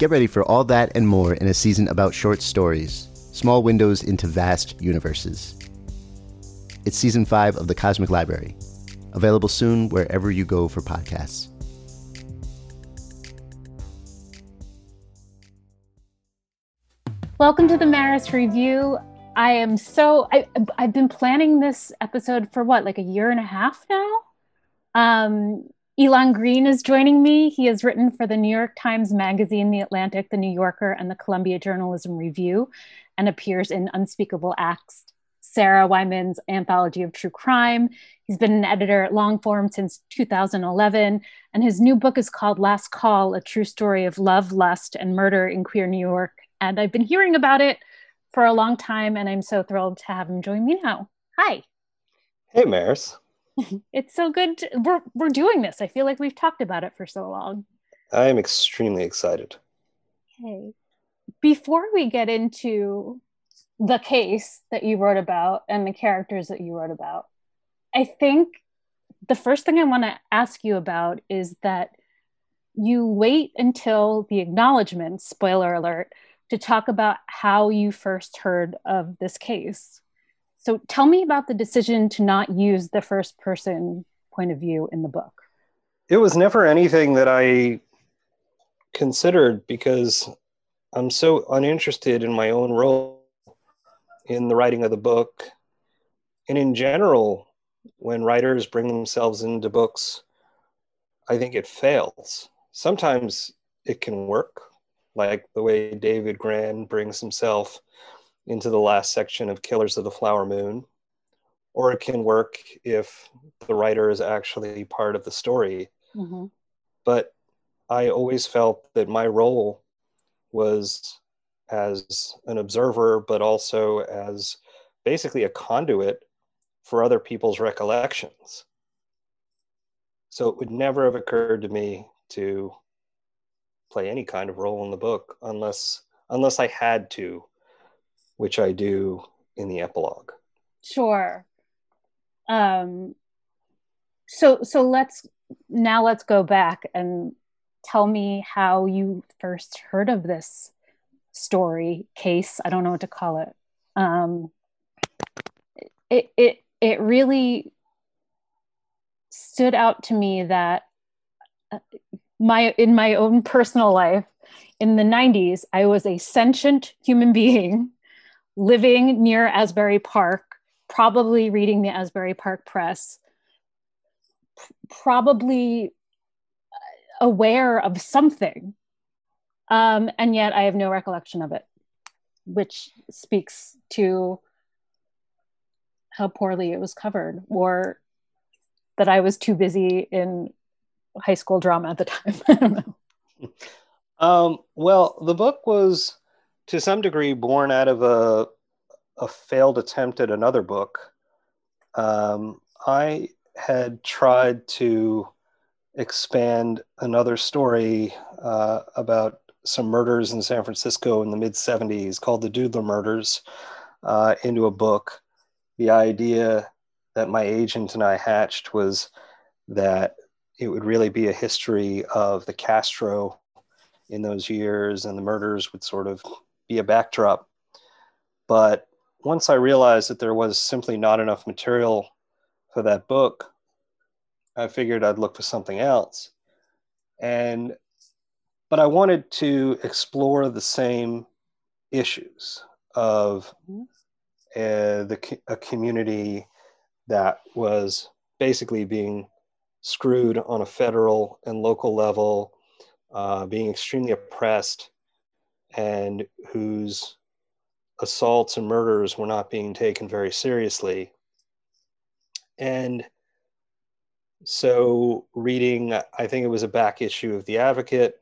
Get ready for all that and more in a season about short stories, small windows into vast universes. It's season five of The Cosmic Library, available soon wherever you go for podcasts. Welcome to the Maris Review. I am so I, I've been planning this episode for what, like a year and a half now. Um, Elon Green is joining me. He has written for the New York Times Magazine, The Atlantic, The New Yorker, and the Columbia Journalism Review, and appears in Unspeakable Acts, Sarah Weinman's anthology of true crime. He's been an editor at Longform since 2011, and his new book is called Last Call A True Story of Love, Lust, and Murder in Queer New York. And I've been hearing about it for a long time, and I'm so thrilled to have him join me now. Hi. Hey, Maris. it's so good. To, we're we're doing this. I feel like we've talked about it for so long. I am extremely excited. Okay. Before we get into the case that you wrote about and the characters that you wrote about, I think the first thing I want to ask you about is that you wait until the acknowledgments, spoiler alert, to talk about how you first heard of this case. So tell me about the decision to not use the first person point of view in the book. It was never anything that I considered because I'm so uninterested in my own role in the writing of the book. And in general, when writers bring themselves into books, I think it fails. Sometimes it can work, like the way David Grann brings himself into the last section of Killers of the Flower Moon, or it can work if the writer is actually part of the story. Mm-hmm. But I always felt that my role was as an observer, but also as basically a conduit for other people's recollections. So it would never have occurred to me to play any kind of role in the book unless unless I had to which I do in the epilogue. Sure. Um, so so let's now let's go back and tell me how you first heard of this story case. I don't know what to call it. Um, it it it really stood out to me that uh, my in my own personal life in the 90s i was a sentient human being living near Asbury Park, probably reading the Asbury Park Press, probably aware of something. Um, and yet I have no recollection of it, which speaks to how poorly it was covered or that I was too busy in high school drama at the time. I don't know. Um, well, the book was to some degree born out of a, a failed attempt at another book. Um, I had tried to expand another story uh, about some murders in San Francisco in the mid 70s called the Doodler Murders uh, into a book the idea that my agent and I hatched was that it would really be a history of the Castro in those years, and the murders would sort of be a backdrop. But once I realized that there was simply not enough material for that book, I figured I'd look for something else. And but I wanted to explore the same issues of uh, the a community that was basically being screwed on a federal and local level, uh, being extremely oppressed, and whose assaults and murders were not being taken very seriously. And so, reading, I think it was a back issue of The Advocate.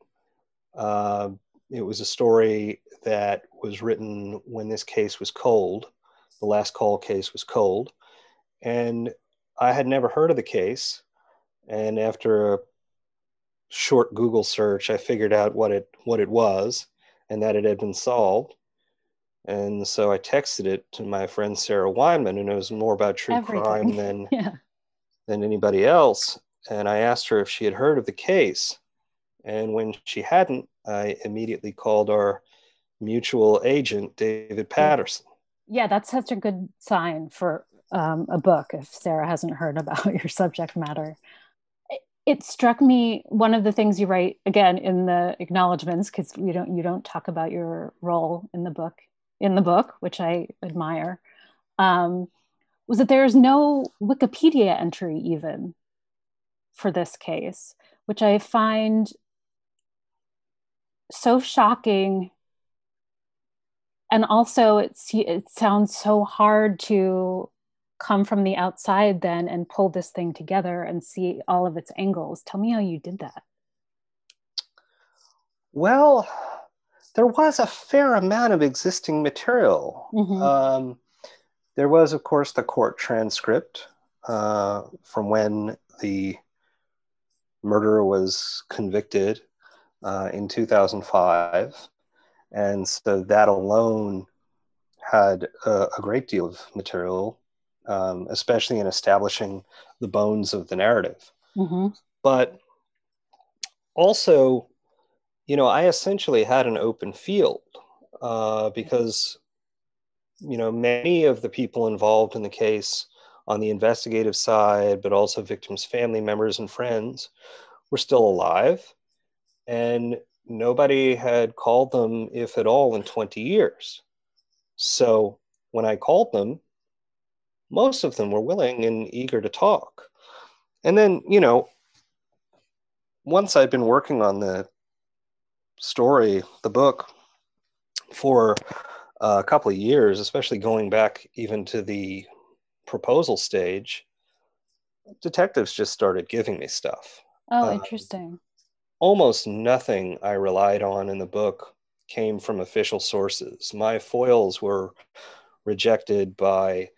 Uh, it was a story that was written when this case was cold. The last call case was cold. And I had never heard of the case. And after a short Google search, I figured out what it what it was and that it had been solved. And so I texted it to my friend Sarah Weinman, who knows more about true Everything. crime than Yeah. than anybody else. And I asked her if she had heard of the case. And when she hadn't, I immediately called our mutual agent, David Patterson. Yeah, that's such a good sign for um, a book if Sarah hasn't heard about your subject matter. It, struck me one of the things you write again in the acknowledgments because you don't you don't talk about your role in the book in the book, which I admire, um, was that there is no Wikipedia entry even for this case, which I find so shocking. And also it's it sounds so hard to come from the outside then and pull this thing together and see all of its angles tell me how you did that Well, there was a fair amount of existing material. Mhm. Um, there was, of course, the court transcript uh, from when the murderer was convicted uh, in 2005. And so that alone had a, a great deal of material, um, especially in establishing the bones of the narrative Mhm. but also you know i essentially had an open field uh, because you know many of the people involved in the case on the investigative side but also victims family members and friends were still alive and nobody had called them if at all in 20 years so when i called them most of them were willing and eager to talk and then you know once I'd been working on the story, the book, for a couple of years, especially going back even to the proposal stage, detectives just started giving me stuff. oh Uh, interesting Almost nothing I relied on in the book came from official sources. My FOILs were rejected by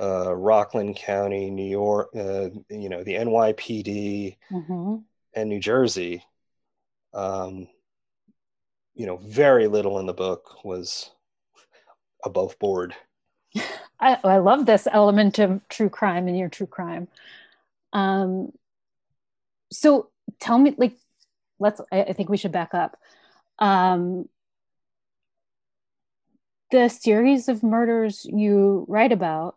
uh, Rockland County, New York, uh, you know, the NYPD, Mhm. and New Jersey, um, you know, very little in the book was above board. I, I love this element of true crime in your true crime. Um, so tell me, like, let's. I, I think we should back up. Um, the series of murders you write about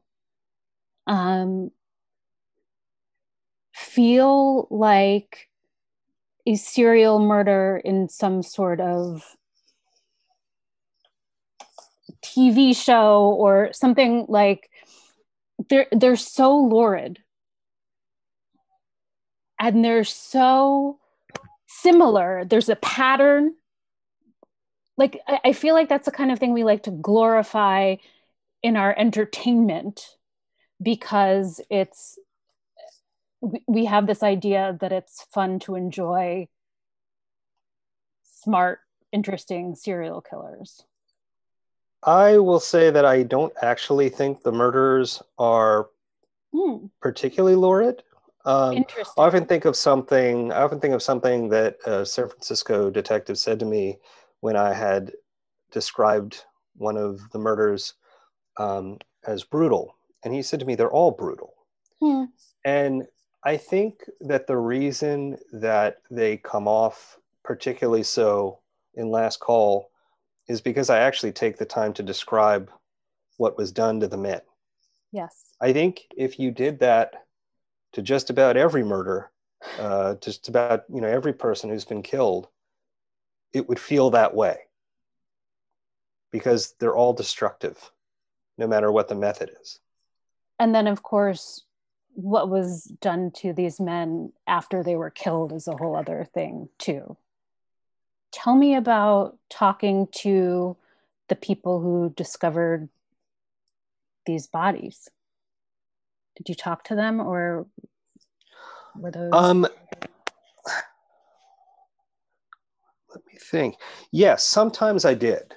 um, feel like a serial murder in some sort of TV show or something like they're they're so lurid and they're so similar. There's a pattern. Like I, I feel like that's the kind of thing we like to glorify in our entertainment because it's we- have this idea that it's fun to enjoy smart, interesting serial killers. I will say that I don't actually think the murders are Hmm, particularly lurid. Um, interesting. I often think of something. I often think of something that a San Francisco detective said to me when I had described one of the murders um, as brutal, And he said to me, they're all brutal. Hmm. And I think that the reason that they come off particularly so in Last Call is because I actually take the time to describe what was done to the men. Yes. I think if you did that to just about every murder, uh, just about you know every person who's been killed, it would feel that way because they're all destructive, no matter what the method is. And then, of course, what was done to these men after they were killed is a whole other thing, too. Tell me about talking to the people who discovered these bodies. Did you talk to them or were those? Um, let me think. Yes, sometimes I did.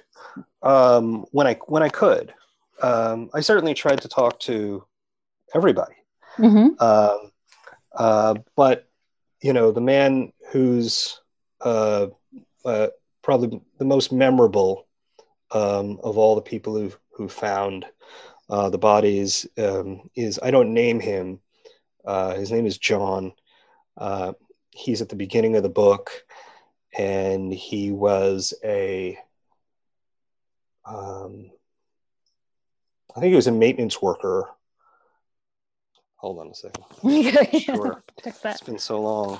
Um, when I when I could, um, I certainly tried to talk to everybody. Mhm. Um, uh, but you know, the man who's uh, uh, probably the most memorable um, of all the people who who found uh, the bodies um, is I don't name him. Uh, his name is John. Uh, he's at the beginning of the book, and he was a um, I think he was a maintenance worker. Hold on a second. Sure. That. It's been so long.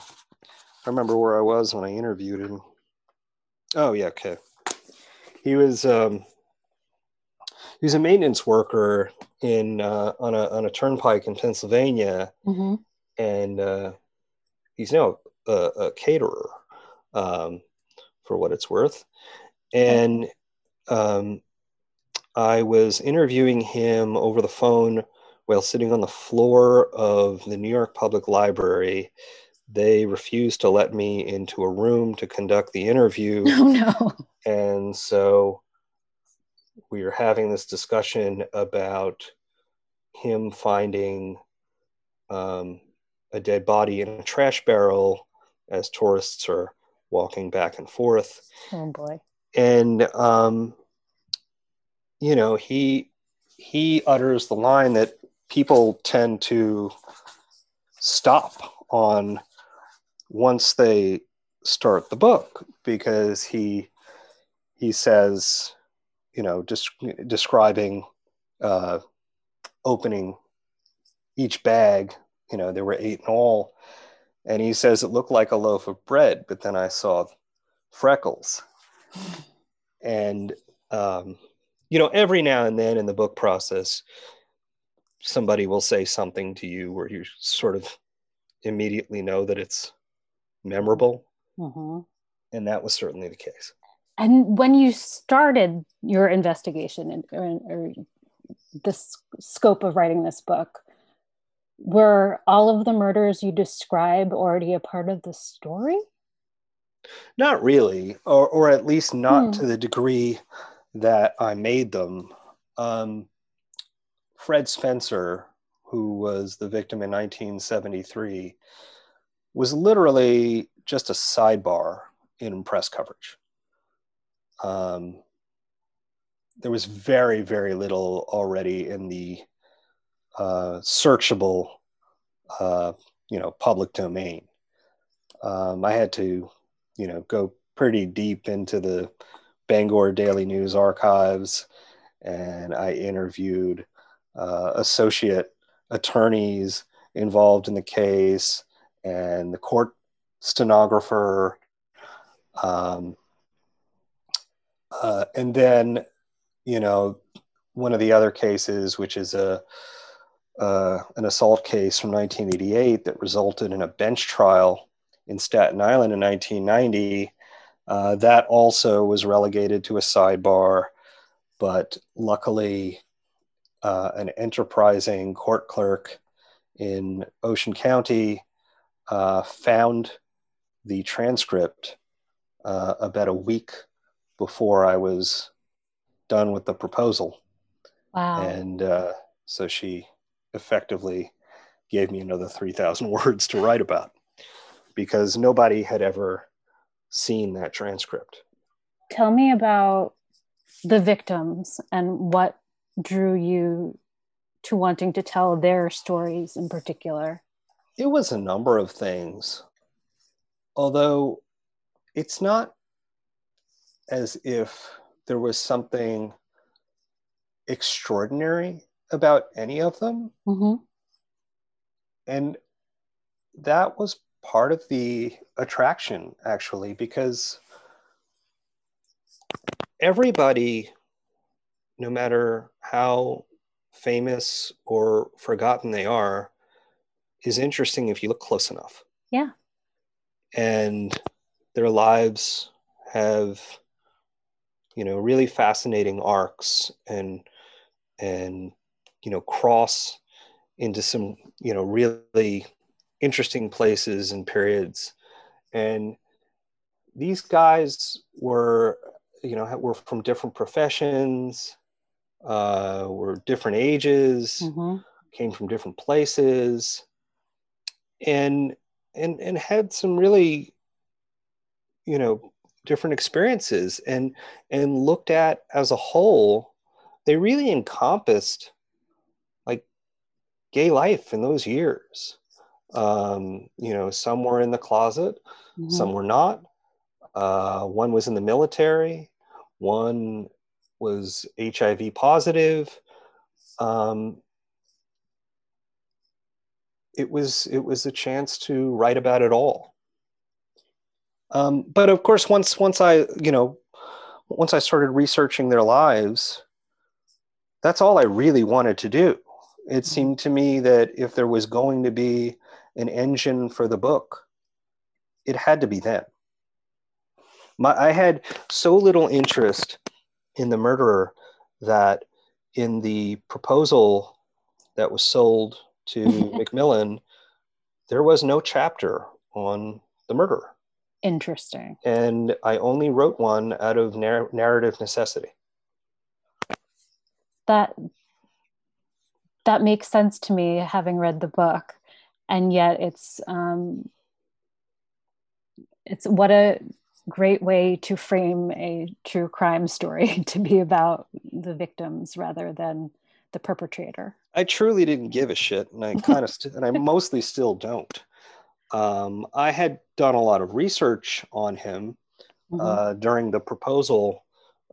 I remember where I was when I interviewed him. Oh yeah, okay. He was um, he was a maintenance worker in uh, on a on a turnpike in Pennsylvania, mm-hmm. and uh, he's now a, a caterer, um, for what it's worth. And um, I was interviewing him over the phone while sitting on the floor of the New York Public Library. They refused to let me into a room to conduct the interview. Oh no. And so we were having this discussion about him finding um, a dead body in a trash barrel as tourists are walking back and forth. Oh boy. And um, you know, he he utters the line that people tend to stop on once they start the book because he he says you know just describing uh opening each bag you know there were eight in all and he says it looked like a loaf of bread but then i saw freckles. And um you know every now and then in the book process somebody will say something to you where you sort of immediately know that it's memorable Mhm. and that was certainly the case And when you started your investigation and or, or the scope of writing this book, were all of the murders you describe already a part of the story? Not really, or, or at least not Hmm. to the degree that I made them. Um, Fred Spencer, who was the victim in 1973, was literally just a sidebar in press coverage. Um, there was very, very little already in the uh, searchable, uh, you know, public domain. Um, I had to you know go pretty deep into the Bangor Daily News archives, and I interviewed uh, associate attorneys involved in the case and the court stenographer. Um, uh, and then, you know, one of the other cases, which is a uh, an assault case from 1988 that resulted in a bench trial in Staten Island in 1990. Uh, that also was relegated to a sidebar, but luckily, uh, an enterprising court clerk in Ocean County uh, found the transcript uh, about a week before I was done with the proposal. Wow. And uh, so she effectively gave me another 3,000 words to write about because nobody had ever seen that transcript. Tell me about the victims and what drew you to wanting to tell their stories in particular? It was a number of things. Although it's not as if there was something extraordinary about any of them. Mm-hmm. And that was part of the attraction, actually, because everybody, no matter how famous or forgotten they are, is interesting if you look close enough. Yeah. And their lives have, you know, really fascinating arcs and and you know cross into some you know really interesting places and periods and these guys were you know were from different professions uh, were different ages Mm-hmm. came from different places and and and had some really you know different experiences and and looked at as a whole they really encompassed like gay life in those years um you know some were in the closet Mhm. some were not uh one was in the military one was hiv positive. Um it was it was a chance to write about it all. Um, but of course once once i you know once i started researching their lives that's all i really wanted to do. It seemed to me that if there was going to be an engine for the book it had to be them. My, i had so little interest in the murderer that in the proposal that was sold to Macmillan, there was no chapter on the murderer. Interesting. And I only wrote one out of narr- narrative necessity. That that makes sense to me, having read the book, and yet it's um, it's what a great way to frame a true crime story to be about the victims rather than the perpetrator. I truly didn't give a shit, and I kind of, st- and I mostly still don't. Um, I had done a lot of research on him Mhm. uh, during the proposal.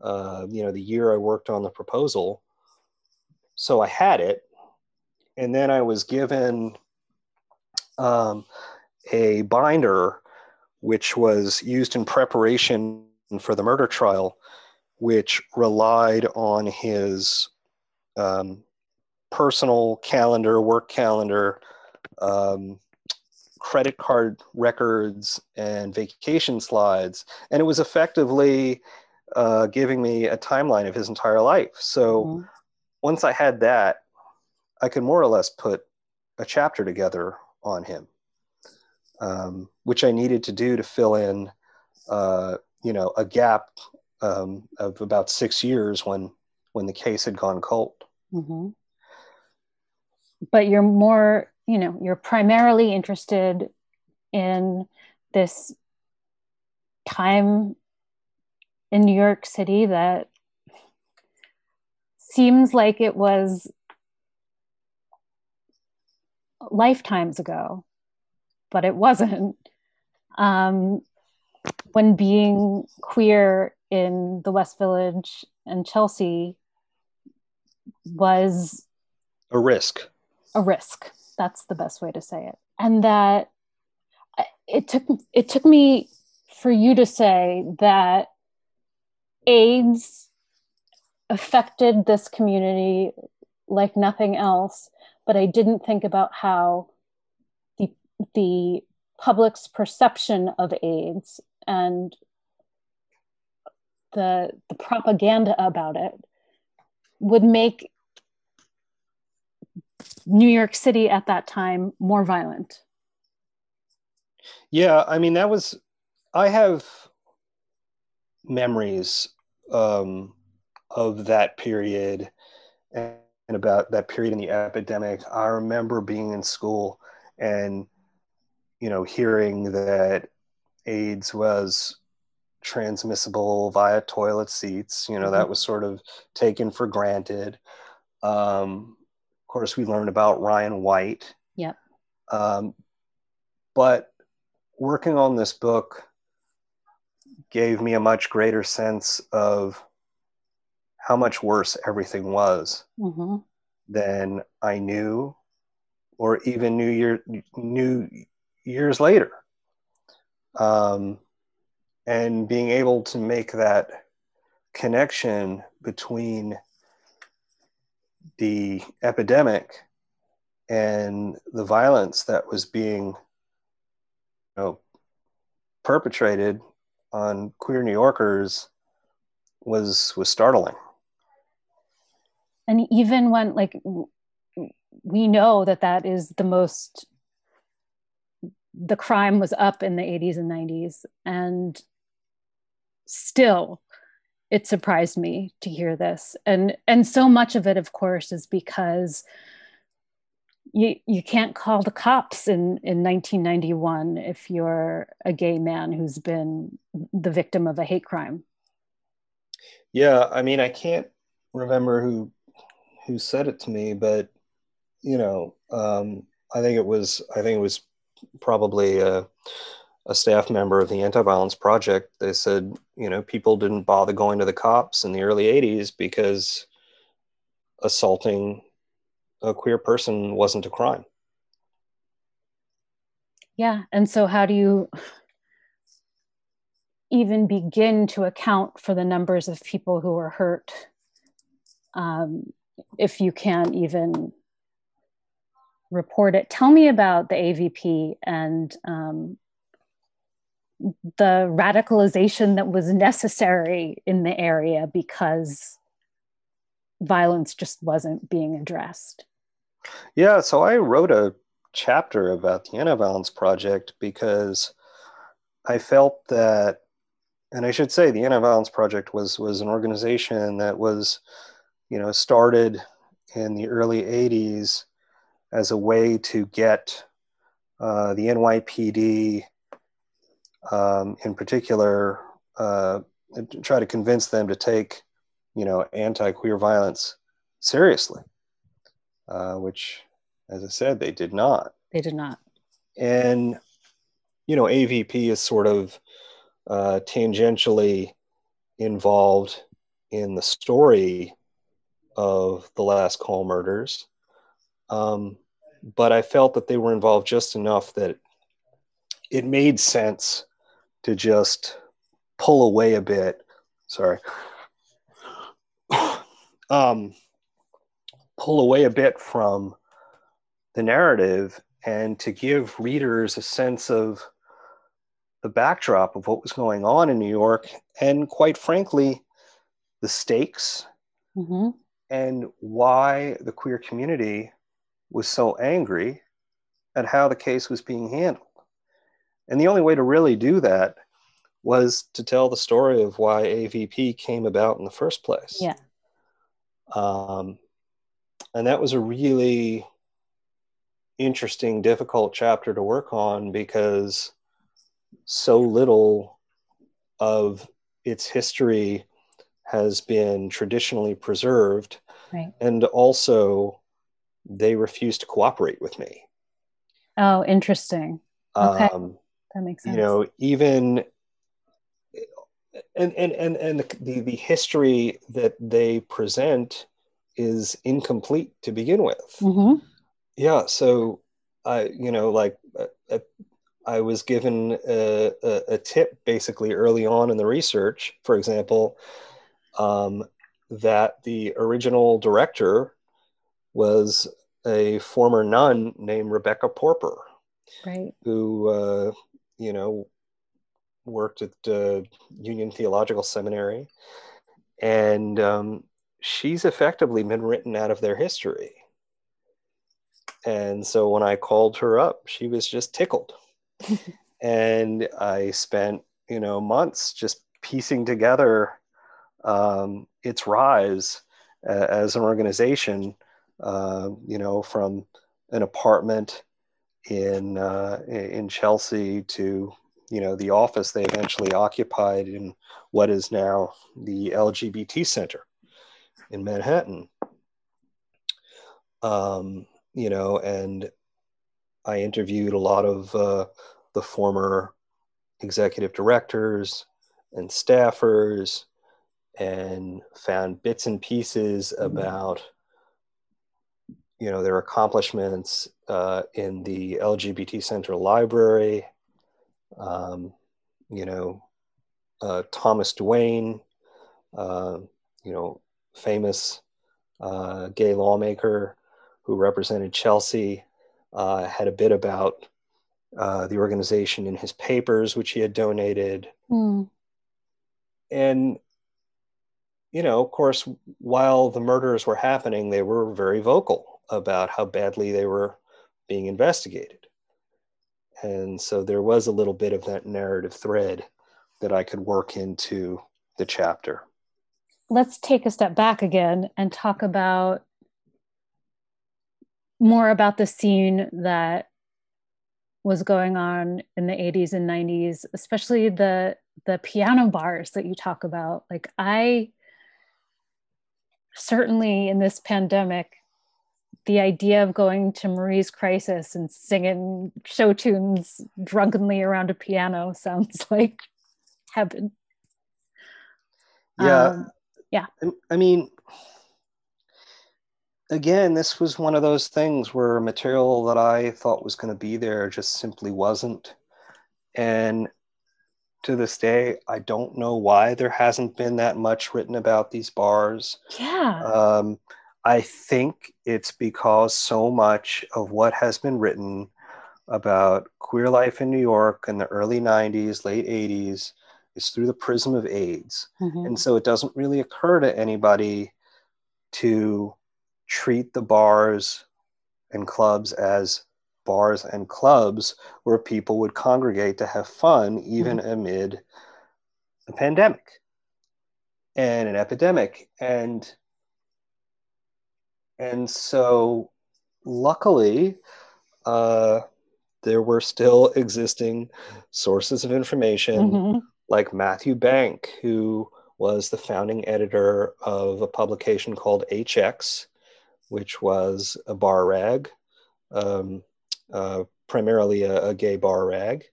Uh, you know, the year I worked on the proposal, so I had it, and then I was given um, a binder, which was used in preparation for the murder trial, which relied on his um, personal calendar, work calendar, um, credit card records, and vacation slides. And it was effectively uh, giving me a timeline of his entire life. So Mhm. once I had that, I could more or less put a chapter together on him, um, which I needed to do to fill in, uh, you know, a gap um, of about six years when when the case had gone cold. Mhm. But you're more, you know, you're primarily interested in this time in New York City that seems like it was lifetimes ago, but it wasn't. Um, when being queer in the West Village and Chelsea was A risk. a risk. That's the best way to say it. And that it took it took me for you to say that AIDS affected this community like nothing else, but I didn't think about how the public's perception of AIDS and the the propaganda about it would make New York City at that time more violent. Yeah, I mean that was I have memories um, of that period and about that period in the epidemic. I remember being in school and you know hearing that AIDS was transmissible via toilet seats. You know that was sort of taken for granted. Um, of course, we learned about Ryan White. Yep. Um, but working on this book gave me a much greater sense of how much worse everything was hmm than I knew, or even knew year knew years later. Um, and being able to make that connection between the epidemic and the violence that was being you know, perpetrated on queer New Yorkers was was startling. and even when like we know that that is the most the crime was up in the 80s and 90s and still it surprised me to hear this. And and so much of it of course is because you you can't call the cops in in 1991 if you're a gay man who's been the victim of a hate crime. Yeah, I mean, I can't remember who who said it to me, but you know, um, I think it was I think it was probably a, a staff member of the Anti-Violence Project. They said, you know, people didn't bother going to the cops in the early '80s because assaulting a queer person wasn't a crime. Yeah. And so, how do you even begin to account for the numbers of people who are hurt um, if you can't even report it? Tell me about the AVP and um, the radicalization that was necessary in the area because violence just wasn't being addressed. Yeah, so I wrote a chapter about the Anti-Violence Project because I felt that, and I should say, the Anti-Violence Project was was an organization that was, you know, started in the early '80s as a way to get uh, the NYPD, um, in particular, uh, to try to convince them to take, you know, anti-queer violence seriously, uh, which, as I said, they did not They did not. and you know avp is sort of uh, tangentially involved in the story of the last call murders um, but i felt that they were involved just enough that it made sense to just pull away a bit. Sorry. Um, pull away a bit from the narrative and to give readers a sense of the backdrop of what was going on in New York and quite frankly the stakes hmm and why the queer community was so angry at how the case was being handled. And the only way to really do that was to tell the story of why AVP came about in the first place. Yeah. Um, and that was a really interesting, difficult chapter to work on because so little of its history has been traditionally preserved. Right. And also, they refuse to cooperate with me. Oh, interesting. Okay. Um, That makes sense. you know, even and and and and the, the history that they present is incomplete to begin with. hmm Yeah, so I, you know, like uh, uh, I was given a, a, a tip basically early on in the research, for example, um, that the original director was a former nun named Rebecca Porper, Right. who, uh, you know, worked at uh, Union Theological Seminary, and um, she's effectively been written out of their history. And so when I called her up, she was just tickled. and I spent, you know, months just piecing together um, its rise uh, as an organization, uh, you know, from an apartment in uh, in Chelsea to you know the office they eventually occupied in what is now the LGBT Center in Manhattan. Um, you know, and I interviewed a lot of uh, the former executive directors and staffers and found bits and pieces Mm-hmm. about you know their accomplishments uh, in the lgbt Center library um, you know uh, thomas duane uh, you know famous uh, gay lawmaker who represented chelsea uh, had a bit about uh, the organization in his papers which he had donated Hmm. and you know of course while the murders were happening they were very vocal about how badly they were being investigated. And so there was a little bit of that narrative thread that i could work into the chapter. Let's take a step back again and talk about more about the scene that was going on in the 80s and 90s especially the the piano bars that you talk about. Like i certainly in this pandemic the idea of going to marie's crisis and singing show tunes drunkenly around a piano sounds like heaven. Yeah. Um, yeah. I- i mean again this was one of those things where material that i thought was going to be there just simply wasn't. And to this day i don't know why there hasn't been that much written about these bars. Yeah. Um, I think it's because so much of what has been written about queer life in New York in the early 90s, late 80s is through the prism of AIDS. Mhm. And so it doesn't really occur to anybody to treat the bars and clubs as bars and clubs where people would congregate to have fun, even amid a pandemic and an epidemic. And and so luckily uh, there were still existing sources of information Mhm. like Matthew Bank, who was the founding editor of a publication called HX, which was a bar rag, um, uh, primarily a, a gay bar rag.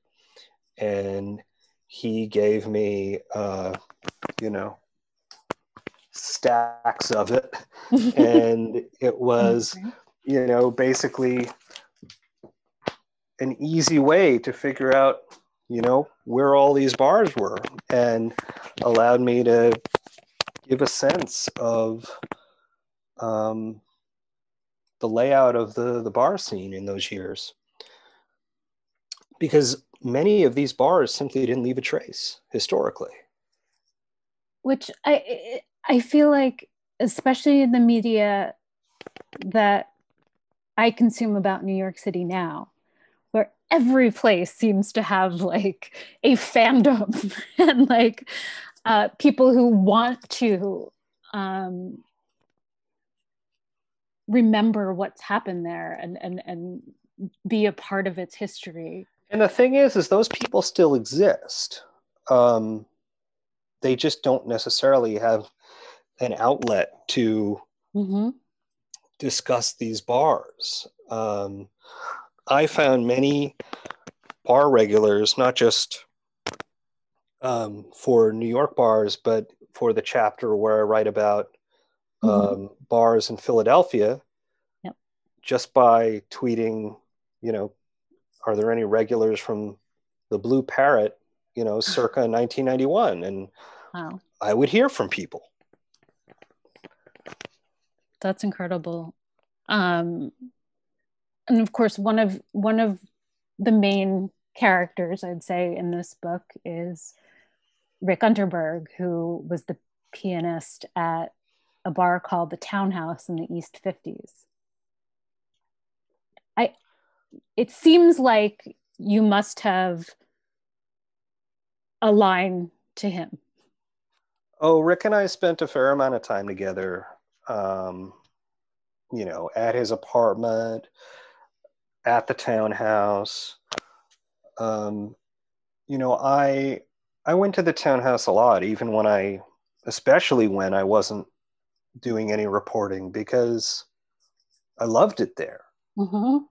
And he gave me, uh, you know, stacks of it. and it was, you know, basically an easy way to figure out, you know, where all these bars were and allowed me to give a sense of um, the layout of the, the bar scene in those years. Because many of these bars simply didn't leave a trace historically. which I I feel like especially in the media that I consume about New York City now, where every place seems to have like a fandom and like uh, people who want to um, remember what's happened there and and and be a part of its history. And the thing is, is those people still exist. Um, they just don't necessarily have an outlet to Mm-hmm. discuss these bars. Um, I found many bar regulars, not just um, for New York bars, but for the chapter where I write about um, Mhm. bars in Philadelphia, Yep. just by tweeting, you know, are there any regulars from the Blue Parrot, you know, circa 1991? And Wow. I would hear from people. That's incredible um and of course one of one of the main characters i'd say in this book is rick unterberg who was the pianist at a bar called the townhouse in the east 50s i it seems like you must have a line to him Oh, Rick and I spent a fair amount of time together. Um, you know, at his apartment, at the townhouse. Um, you know, I I went to the townhouse a lot, even when I, especially when I wasn't doing any reporting, because I loved it there. Mhm.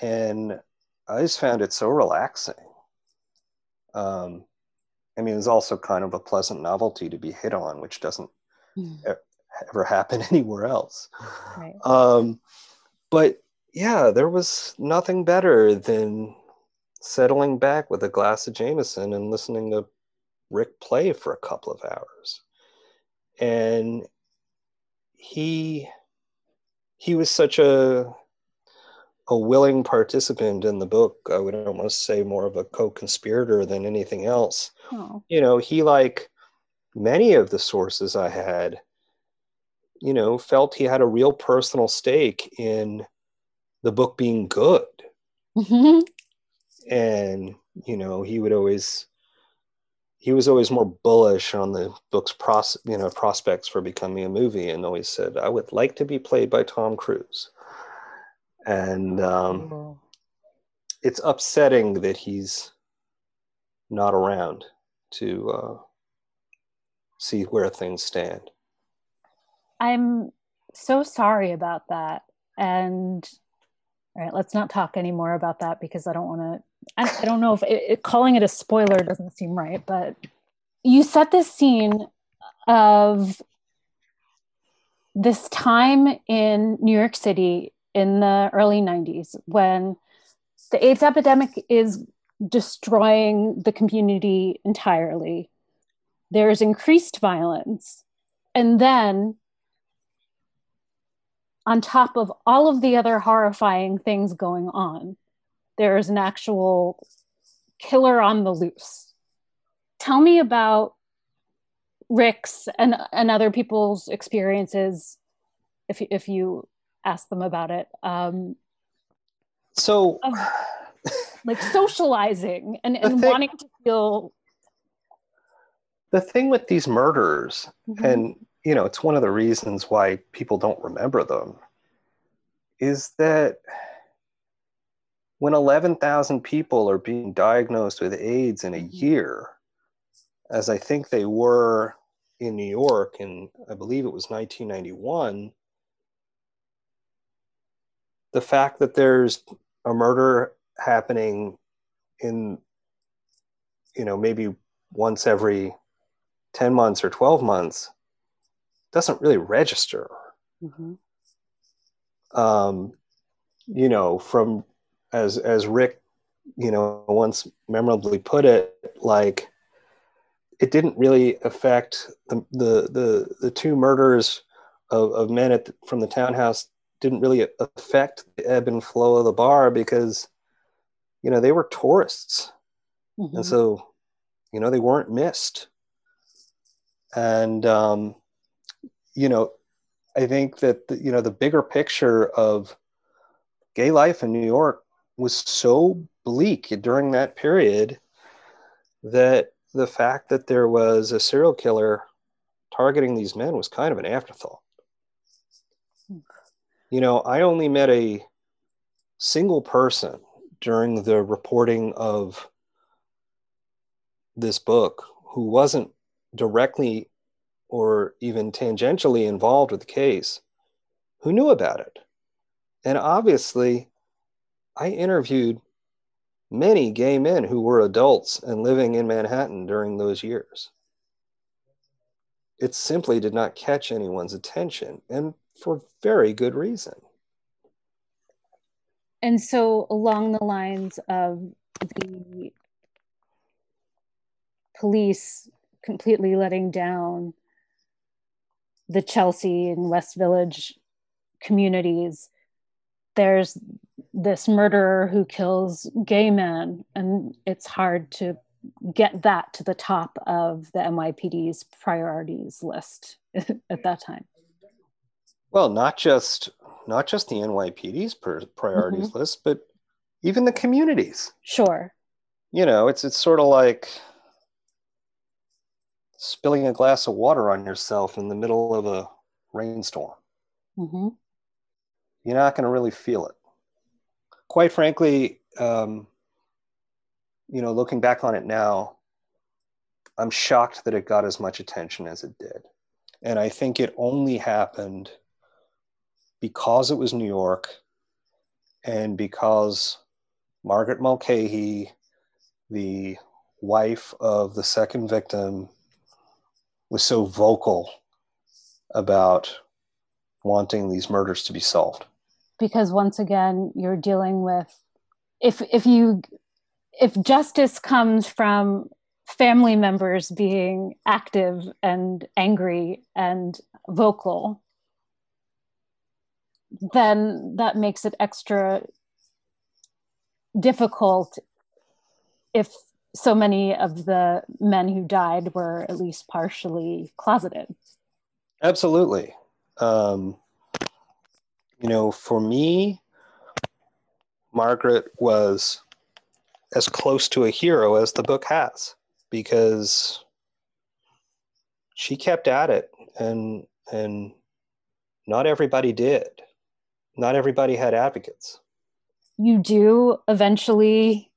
and I just found it so relaxing. Um, I mean, it's also kind of a pleasant novelty to be hit on, which doesn't Mm. Ever happen anywhere else. Right. Um, but yeah, there was nothing better than settling back with a glass of Jameson and listening to Rick play for a couple of hours. And he he was such a a willing participant in the book. I would almost say more of a co-conspirator than anything else. Oh. You know, he like many of the sources I had, you know, felt he had a real personal stake in the book being good. Mhm. And, you know, he would always he was always more bullish on the book's pros, you know, prospects for becoming a movie and always said, I would like to be played by Tom Cruise. And um, Cool. it's upsetting that he's not around to uh, see where things stand. I'm so sorry about that. And all right, let's not talk anymore about that because I don't want to. I, I don't know if it, it, calling it a spoiler doesn't seem right, but you set this scene of this time in New York City in the early 90s when the AIDS epidemic is destroying the community entirely. There's increased violence. And then on top of all of the other horrifying things going on, there is an actual killer on the loose. Tell me about Rick's and, and other people's experiences if, if you ask them about it. Um, So, of, like socializing and, and thing- wanting to feel. the thing with these murders, Mhm. and you know, it's one of the reasons why people don't remember them, is that when 11,000 people are being diagnosed with AIDS in a Mhm. year, as I think they were in New York, and I believe it was 1991, the fact that there's a murder happening in, you know, maybe once every 10 months or 12 months doesn't really register Mhm. um, you know, from as as Rick, you know, once memorably put it, like it didn't really affect the the the, the two murders of, of men at the, from the townhouse didn't really affect the ebb and flow of the bar because you know they were tourists Mhm. and so you know they weren't missed and um, you know i think that the, you know the bigger picture of gay life in new york was so bleak during that period that the fact that there was a serial killer targeting these men was kind of an afterthought. You know i only met a single person during the reporting of this book who wasn't directly or even tangentially involved with the case who knew about it. And obviously, I interviewed many gay men who were adults and living in Manhattan during those years. It simply did not catch anyone's attention, and for very good reason. and so along the lines of the police completely letting down the Chelsea and West Village communities, there's this murderer who kills gay men, and it's hard to get that to the top of the NYPD's priorities list at that time. Well, not just not just the NYPD's per- priorities mm-hmm. list, but even the communities. Sure. You know, it's it's sort of like spilling a glass of water on yourself in the middle of a rainstorm. hmm You're not going to really feel it. Quite frankly, um, you know, looking back on it now, I'm shocked that it got as much attention as it did. And I think it only happened because it was New York and because Margaret Mulcahy, the wife of the second victim, was so vocal about wanting these murders to be solved. Because once again, you're dealing with if if you if justice comes from family members being active and angry and vocal, then that makes it extra difficult if so many of the men who died were at least partially closeted. Absolutely. Um, you know, for me, Margaret was as close to a hero as the book has because she kept at it and and not everybody did not everybody had advocates you do eventually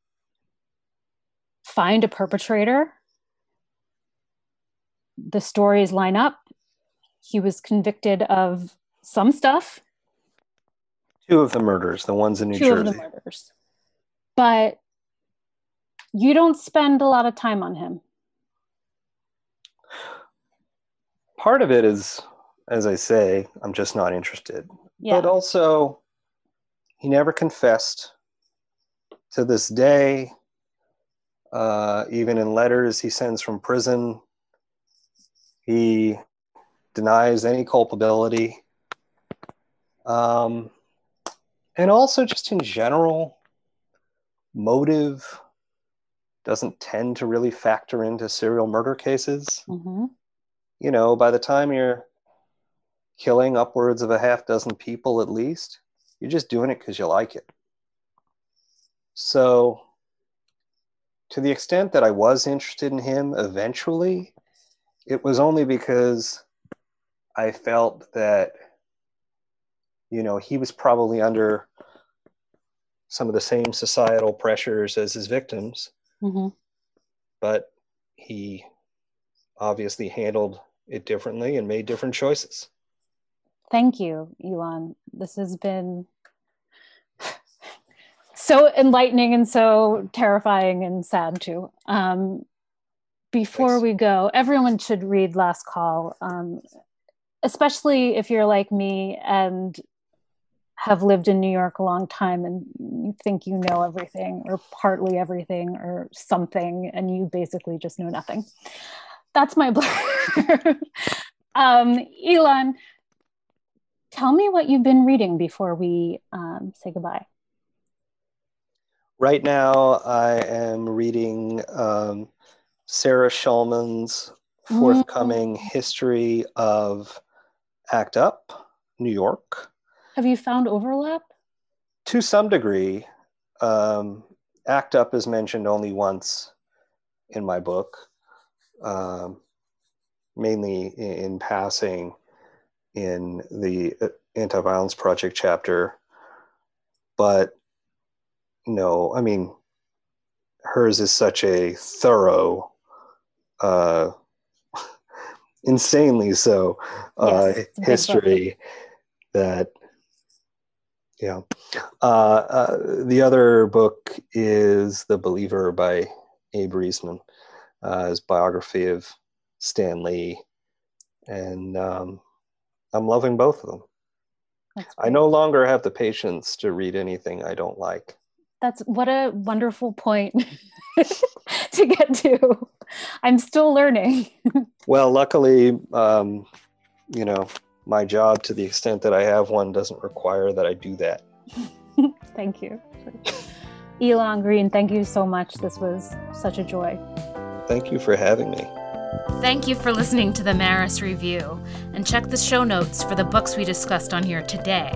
find a perpetrator the stories line up he was convicted of some stuff two of the murders the ones in new two jersey of the murders but you don't spend a lot of time on him. Part of it is, as I say, I'm just not interested. Yeah. But also, he never confessed. To this day, uh, even in letters he sends from prison, he denies any culpability. Um, and also, just in general, motive doesn't tend to really factor into serial murder cases. Mm-hmm. You know, by the time you're killing upwards of a half dozen people at least, you're just doing it because you like it. So, to the extent that I was interested in him eventually, it was only because I felt that, you know, he was probably under some of the same societal pressures as his victims Mm-hmm. but he obviously handled it differently and made different choices. Thank you, Elon. This has been so enlightening and so terrifying and sad too. Um, before we go, everyone should read Last Call, um, especially if you're like me and have lived in New York a long time and you think you know everything or partly everything or something and you basically just know nothing. That's my blur. um, Elon, tell me what you've been reading before we um, say goodbye. Right now, I am reading um, Sarah Schulman's forthcoming history of ACT UP, New York. Have you found overlap? To some degree, um, ACT UP is mentioned only once in my book, um, mainly in, in passing in the uh, Anti Violence Project chapter. But no, I mean, hers is such a thorough, uh, insanely so, uh, Yes, history that yeah. Uh, uh, the other book is The Believer by Abe Riesman, uh, his biography of Stan Lee. And um, I'm loving both of them. I no longer have the patience to read anything I don't like. That's what a wonderful point to get to. I'm still learning. Well, luckily, um, you know, my job, to the extent that I have one, doesn't require that I do that. thank you. Elon Green, thank you so much. This was such a joy. Thank you for having me. Thank you for listening to the Maris Review, and check the show notes for the books we discussed on here today.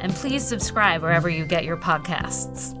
And please subscribe wherever you get your podcasts.